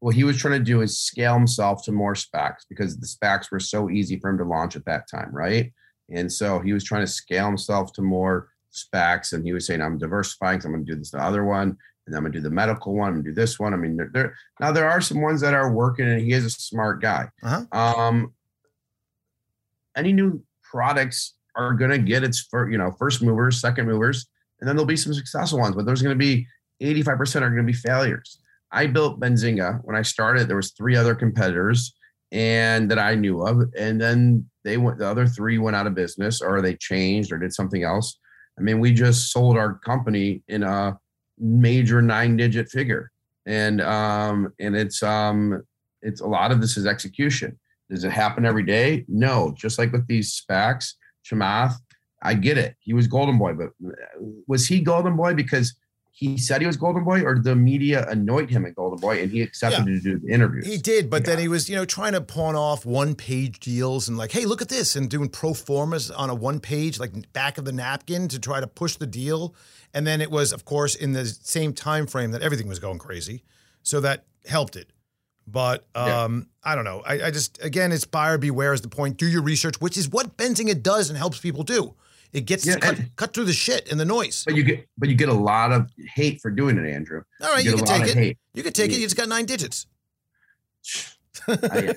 what he was trying to do is scale himself to more SPACs because the SPACs were so easy for him to launch at that time, right? And so he was trying to scale himself to more SPACs and he was saying, I'm diversifying, so I'm going to do this the other one, and I'm going to do the medical one, I'm to do this one. I mean, there, there now there are some ones that are working and he is a smart guy. Uh-huh. Um, any new products are going to get its for you know first movers, second movers, and then there'll be some successful ones. But there's going to be 85% are going to be failures. I built Benzinga when I started. There was three other competitors and that I knew of, and then they went. The other three went out of business, or they changed, or did something else. I mean, we just sold our company in a major nine-digit figure, and um, and it's um, it's a lot of this is execution. Does it happen every day? No. Just like with these SPACs, Chamath, I get it. He was Golden Boy, but was he Golden Boy because he said he was Golden Boy, or the media anointed him a Golden Boy and he accepted to do the interviews? He did, but then he was, you know, trying to pawn off one page deals and like, hey, look at this, and doing pro formas on a one page, like back of the napkin to try to push the deal. And then it was, of course, in the same time frame that everything was going crazy. So that helped it. But Yeah. um, I don't know. I, I just again, it's buyer beware is the point. Do your research, which is what Benzinga does and helps people do. It gets Yeah, cut, and- cut through the shit and the noise. But you get, but you get a lot of hate for doing it, Andrew. All right, you, get can take it. hate. You can take it. Yeah. You just got nine digits. I,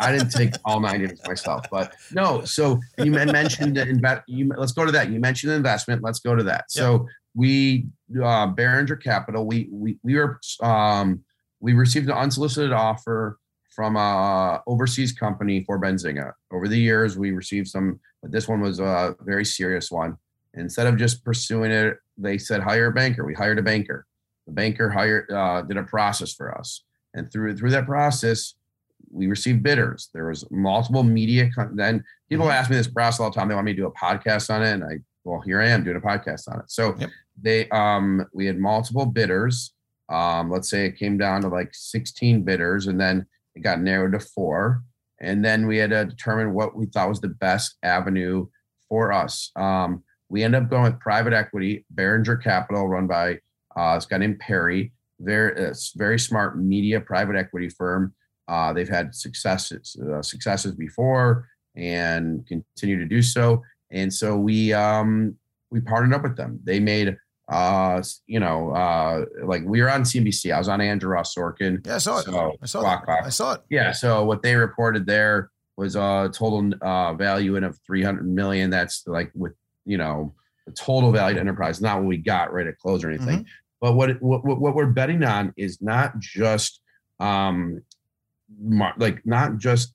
I didn't take all nine digits myself, but no. So you mentioned the invest. You let's go to that. You mentioned investment. Let's go to that. So we uh Beringea Capital. We we we were um we received an unsolicited offer from a overseas company for Benzinga. Over the years, we received some, but this one was a very serious one. Instead of just pursuing it, they said hire a banker. We hired a banker. The banker hired uh, did a process for us, and through through that process, we received bidders. There was multiple media. Con- then people ask me this process all the time. They want me to do a podcast on it, and I well, here I am doing a podcast on it. So Yep. they um we had multiple bidders. Um, let's say it came down to like 16 bidders, and then it got narrowed to four. And then we had to determine what we thought was the best avenue for us. Um, we ended up going with private equity, Beringea Capital, run by uh, this guy named Perry. Very, uh, very smart media private equity firm. Uh, they've had successes uh, successes before and continue to do so. And so we um, we partnered up with them. They made uh, you know uh, like we were on CNBC. I was on Andrew Ross Sorkin. Yeah, I saw it. So, I saw Clock, it. clock. I saw it. Yeah. So what they reported there was a total uh, value in of 300 million. That's like with, you know, the total value to enterprise, not what we got right at close or anything. But what, what, what we're betting on is not just um, like not just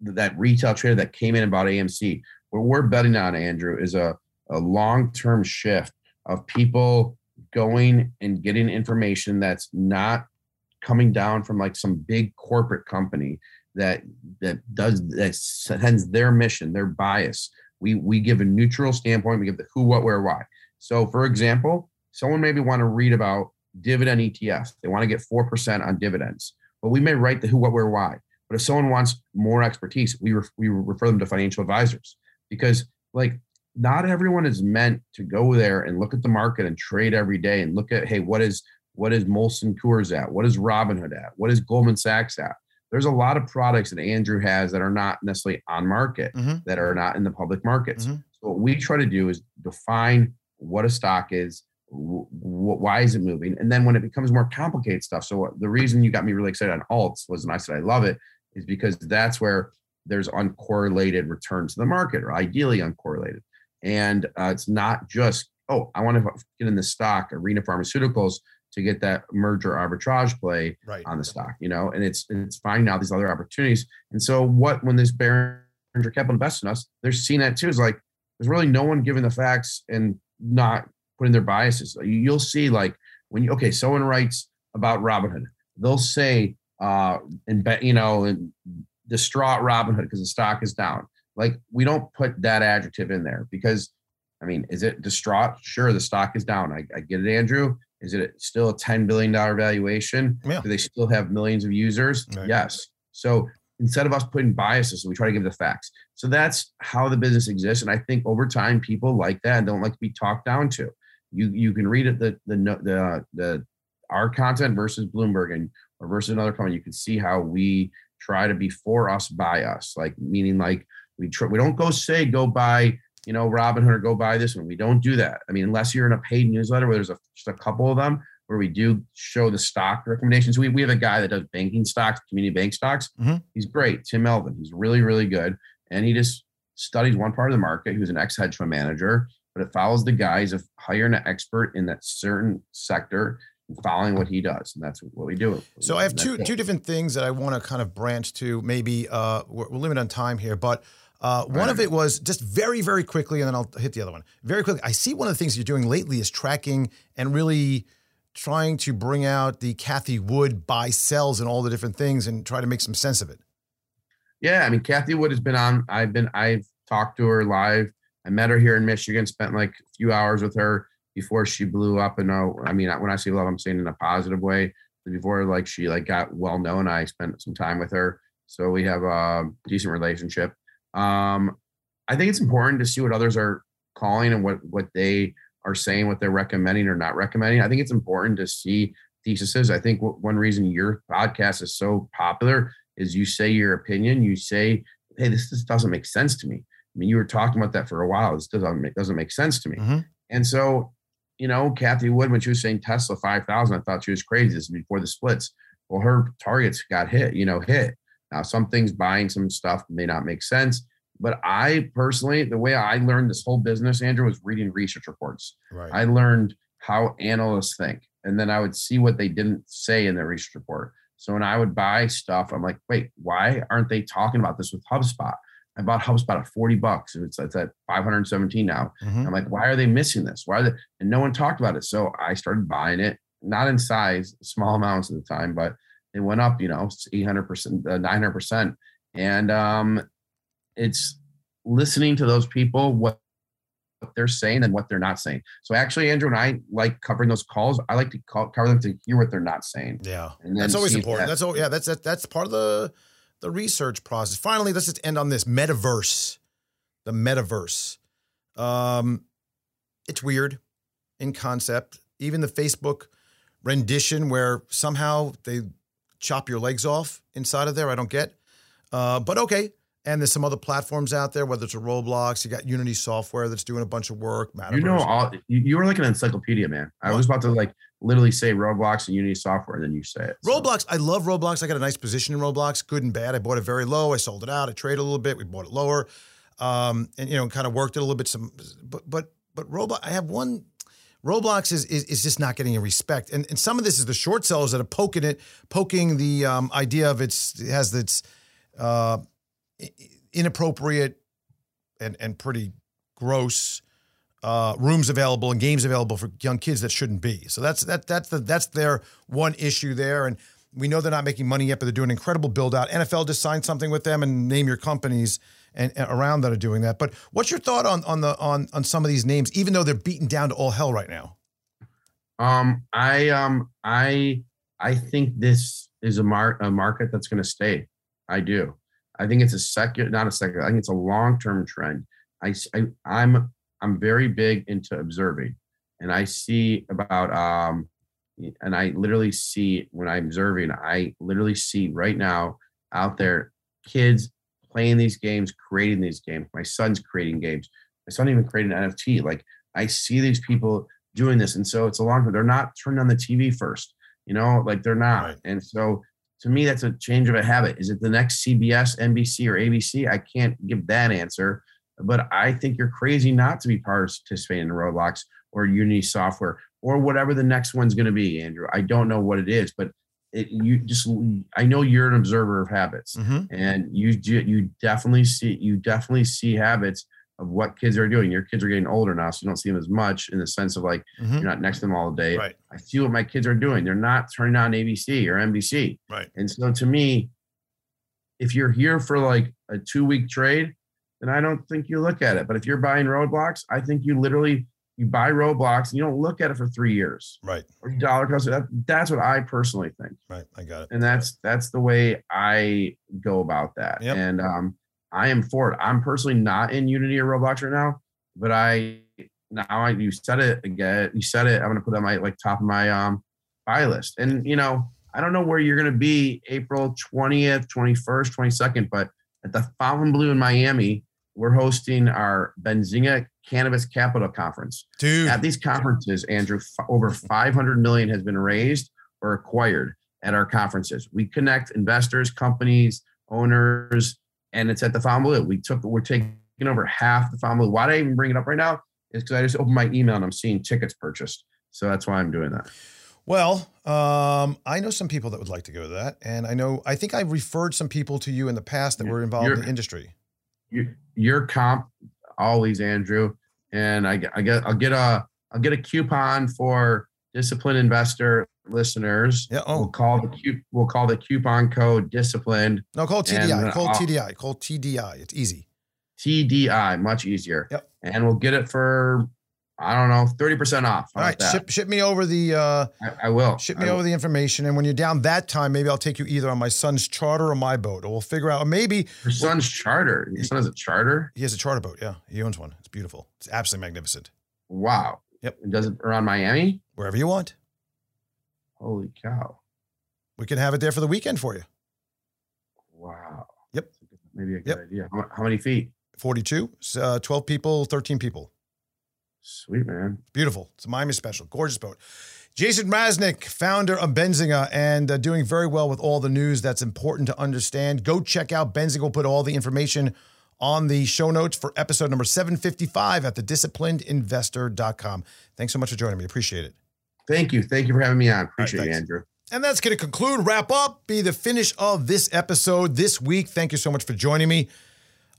that retail trader that came in and bought AMC. What we're betting on, Andrew, is a, a long-term shift of people going and getting information that's not coming down from like some big corporate company that that does that sends their mission, their bias. We we give a neutral standpoint. We give the who, what, where, why. So, for example, someone maybe want to read about dividend ETFs. They want to get four percent on dividends, but we may write the who, what, where, why. But if someone wants more expertise, we ref, we refer them to financial advisors because like not everyone is meant to go there and look at the market and trade every day and look at hey what is what is Molson Coors at what is Robinhood at what is Goldman Sachs at there's a lot of products that Andrew has that are not necessarily on market Mhm. that are not in the public markets. Mhm. So what we try to do is define what a stock is, wh- wh- why is it moving, and then when it becomes more complicated stuff. So what, the reason you got me really excited on alts was, and I said I love it, is because that's where there's uncorrelated returns to the market, or ideally uncorrelated, and uh, it's not just oh I want to get in the stock Arena Pharmaceuticals to get that merger arbitrage play Right. on the stock, you know, and it's it's finding out these other opportunities. And so what when this Beringea Capital invests in us, they're seeing that too. Is like there's really no one giving the facts and not putting their biases. You- You'll see like when you okay, someone writes about Robinhood, they'll say uh and bet you know and distraught Robinhood because the stock is down. Like we don't put that adjective in there because I mean, is it distraught? Sure, the stock is down. I, I get it, Andrew. Is it still a $10 billion valuation? Yeah. Do they still have millions of users? Right. Yes. So instead of us putting biases, we try to give the facts. So that's how the business exists. And I think over time, people like that and don't like to be talked down to. You you can read it the the the the our content versus Bloomberg and or versus another company. You can see how we try to be for us by us, like meaning like we try, we don't go say go buy you know Robinhood or go buy this one. We don't do that. I mean, unless you're in a paid newsletter where there's a, just a couple of them where we do show the stock recommendations. We, we have a guy that does banking stocks, community bank stocks. Mhm. He's great, Tim Melvin. He's really really good, and he just studies one part of the market. He was an ex hedge fund manager, but it follows the guise of hiring an expert in that certain sector following what he does, and that's what we do. So I have two it. two different things that I want to kind of branch to. Maybe uh, we're, we're limited on time here, but uh, one of it was just very very quickly, and then I'll hit the other one very quickly. I see one of the things you're doing lately is tracking and really trying to bring out the Cathie Wood buy sells and all the different things and try to make some sense of it. Yeah, I mean, Cathie Wood has been on. I've been. I've talked to her live. I met her here in Michigan. Spent like a few hours with her before she blew up. And uh, I mean, when I say love, I'm saying in a positive way. Before like she like got well known, I spent some time with her, so we have a decent relationship. Um, I think it's important to see what others are calling and what what they are saying, what they're recommending or not recommending. I think it's important to see theses. I think one reason your podcast is so popular is you say your opinion. You say, "Hey, this just doesn't make sense to me." I mean, you were talking about that for a while. This doesn't make, doesn't make sense to me. Mhm. And so, you know, Cathie Wood, when she was saying Tesla five thousand, I thought she was crazy. This is before the splits. Well, her targets got hit. You know, hit. Now, some things buying some stuff may not make sense. But I personally, the way I learned this whole business, Andrew, was reading research reports. Right. I learned how analysts think, and then I would see what they didn't say in their research report. So when I would buy stuff, I'm like, wait, why aren't they talking about this with HubSpot? I bought HubSpot at 40 bucks it's, it's at 517 now. Mhm. I'm like, why are they missing this? Why are they? And no one talked about it. So I started buying it, not in size, small amounts at the time, but it went up, you know, 800%, uh, 900%. And um, it's listening to those people, what what they're saying and what they're not saying. So actually, Andrew and I like covering those calls. I like to call, cover them to hear what they're not saying. Yeah, And that's always important. that- That's all. Yeah, that's that, that's part of the the research process. Finally, let's just end on this metaverse. The metaverse. Um, it's weird in concept. Even the Facebook rendition, where somehow they chop your legs off inside of there, I don't get. Uh, but okay. And there's some other platforms out there, whether it's a Roblox, you got Unity software that's doing a bunch of work. You know, all you, you were like an encyclopedia, man. I What? was about to like literally say Roblox and Unity software, and then you say it. So- Roblox, I love Roblox. I got a nice position in Roblox, good and bad. I bought it very low. I sold it out. I traded a little bit. We bought it lower, um, and you know, kind of worked it a little bit. Some, but but but Roblox. I have one. Roblox is is, is just not getting a respect, and and some of this is the short sellers that are poking it, poking the um, idea of its it has its uh, inappropriate and and pretty gross uh, rooms available and games available for young kids that shouldn't be. So that's that that's the that's their one issue there. And we know they're not making money yet, but they're doing an incredible build out. NFL just signed something with them and name your companies and, and around that are doing that. But what's your thought on on the on on some of these names, even though they're beaten down to all hell right now? Um, I um, I I think this is a mar- a market that's going to stay. I do. I think it's a second, not a second. I think it's a long term trend. I, I I'm I'm very big into observing, and I see about um, and I literally see when I'm observing, I literally see right now out there kids playing these games, creating these games. My son's creating games. My son even created an NFT. Like I see these people doing this. And so it's a long. They're not turned on the TV first, you know, like they're not. Right. And so to me, that's a change of a habit. Is it the next CBS, NBC, or ABC? I can't give that answer. But I think you're crazy not to be participating in Roblox or Unity software or whatever the next one's going to be, Andrew. I don't know what it is, but it, you just, I know you're an observer of habits Mm-hmm. and you you definitely see you definitely see habits of what kids are doing. Your kids are getting older now, so you don't see them as much in the sense of like Mhm. you're not next to them all day. Right. I see what my kids are doing. They're not turning on ABC or NBC. Right. And so to me, if you're here for like a two week trade, then I don't think you look at it. But if you're buying Roblox, I think you literally you buy Roblox and you don't look at it for three years Right. or dollar cost. That, that's what I personally think Right. I got it. and that's that's the way I go about that. Yep. And um, I am for it. I'm personally not in Unity or Roblox right now, but I now I you said it again. You said it. I'm gonna put that on my like top of my um buy list. And you know, I don't know where you're gonna be April 20th, 21st, 22nd, but at the Fontainebleau in Miami, we're hosting our Benzinga Cannabis Capital Conference. Dude. At these conferences, Andrew, f- over 500 million has been raised or acquired at our conferences. We connect investors, companies, owners, and it's at the Blue. We took, we're taking over half the Blue. Why did I even bring it up right now? Is because I just opened my email and I'm seeing tickets purchased. So that's why I'm doing that. Well, um, I know some people that would like to go to that, and I know I think I referred some people to you in the past that were involved in the industry. You, your comp always, Andrew, and I, I get, I'll get a, I'll get a coupon for disciplined investor listeners. Yeah. We'll Oh call the cu- we'll call the coupon code disciplined no, call TDI. uh, Call I'll- TDI. Call TDI. It's easy. TDI, much easier. Yep. And we'll get it for I don't know, 30% off. All right, ship ship me over the uh, I, I will. ship me will. over the information, and when you're down that time, maybe I'll take you either on my son's charter or my boat, or we'll figure out. Or maybe Your son's charter. Your son has a charter? he has a charter boat. Yeah, he owns one. It's beautiful. It's absolutely magnificent. Wow. Yep. And does it around Miami? Wherever you want, Holy cow. we can have it there for the weekend for you. Wow. Yep. Maybe a good Yep. idea. How, how many feet? 42, uh, 12 people, 13 people. Sweet, man. Beautiful. It's a Miami special. Gorgeous boat. Jason Raznick, founder of Benzinga, and uh, doing very well with all the news that's important to understand. Go check out Benzinga. We'll put all the information on the show notes for episode number 755 at thedisciplinedinvestor.com. Thanks so much for joining me. Appreciate it. Thank you. Thank you for having me on. Appreciate you, thanks. Andrew. And that's going to conclude, wrap up, be the finish of this episode this week. Thank you so much for joining me.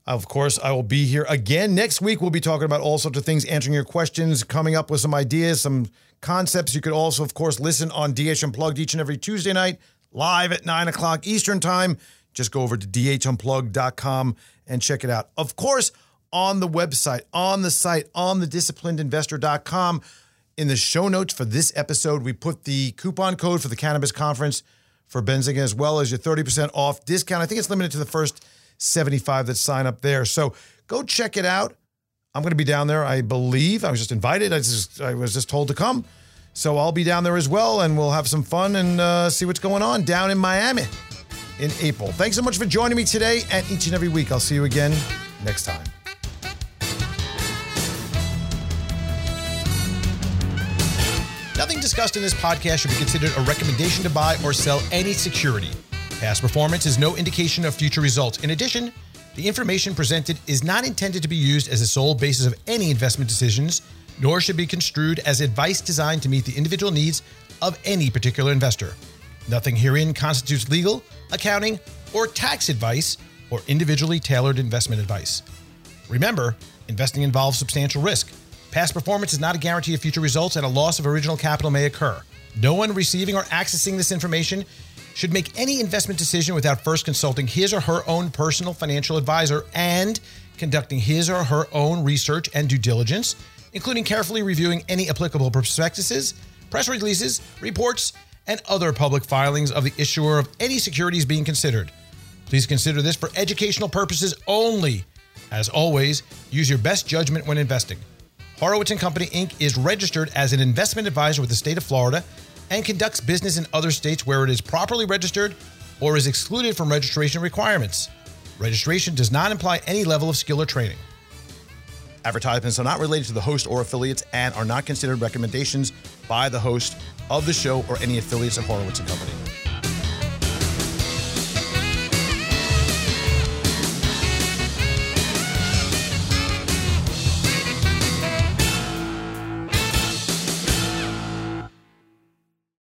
Of course, I will be here again next week. We'll be talking about all sorts of things, answering your questions, coming up with some ideas, some concepts. You could also, of course, listen on DH Unplugged each and every Tuesday night, live at 9 o'clock Eastern Time. Just go over to dhunplugged.com and check it out. Of course, on the website, on the site, on the disciplinedinvestor.com in the show notes for this episode, we put the coupon code for the cannabis conference for Benzinga as well as your 30% off discount. I think it's limited to the first 75 that sign up there. So go check it out. I'm going to be down there, I believe. I was just invited. I just I was just told to come. So I'll be down there as well, and we'll have some fun and uh, see what's going on down in Miami in April. Thanks so much for joining me today and each and every week. I'll see you again next time. Nothing discussed in this podcast should be considered a recommendation to buy or sell any security. Past performance is no indication of future results. In addition, the information presented is not intended to be used as the sole basis of any investment decisions, nor should be construed as advice designed to meet the individual needs of any particular investor. Nothing herein constitutes legal, accounting, or tax advice or individually tailored investment advice. Remember, investing involves substantial risk. Past performance is not a guarantee of future results, and a loss of original capital may occur. No one receiving or accessing this information should make any investment decision without first consulting his or her own personal financial advisor and conducting his or her own research and due diligence, including carefully reviewing any applicable prospectuses, press releases, reports, and other public filings of the issuer of any securities being considered. Please consider this for educational purposes only. As always, use your best judgment when investing. Horowitz and Company Inc. is registered as an investment advisor with the state of Florida and conducts business in other states where it is properly registered or is excluded from registration requirements. Registration does not imply any level of skill or training. Advertisements are not related to the host or affiliates and are not considered recommendations by the host of the show or any affiliates of Horowitz and Company.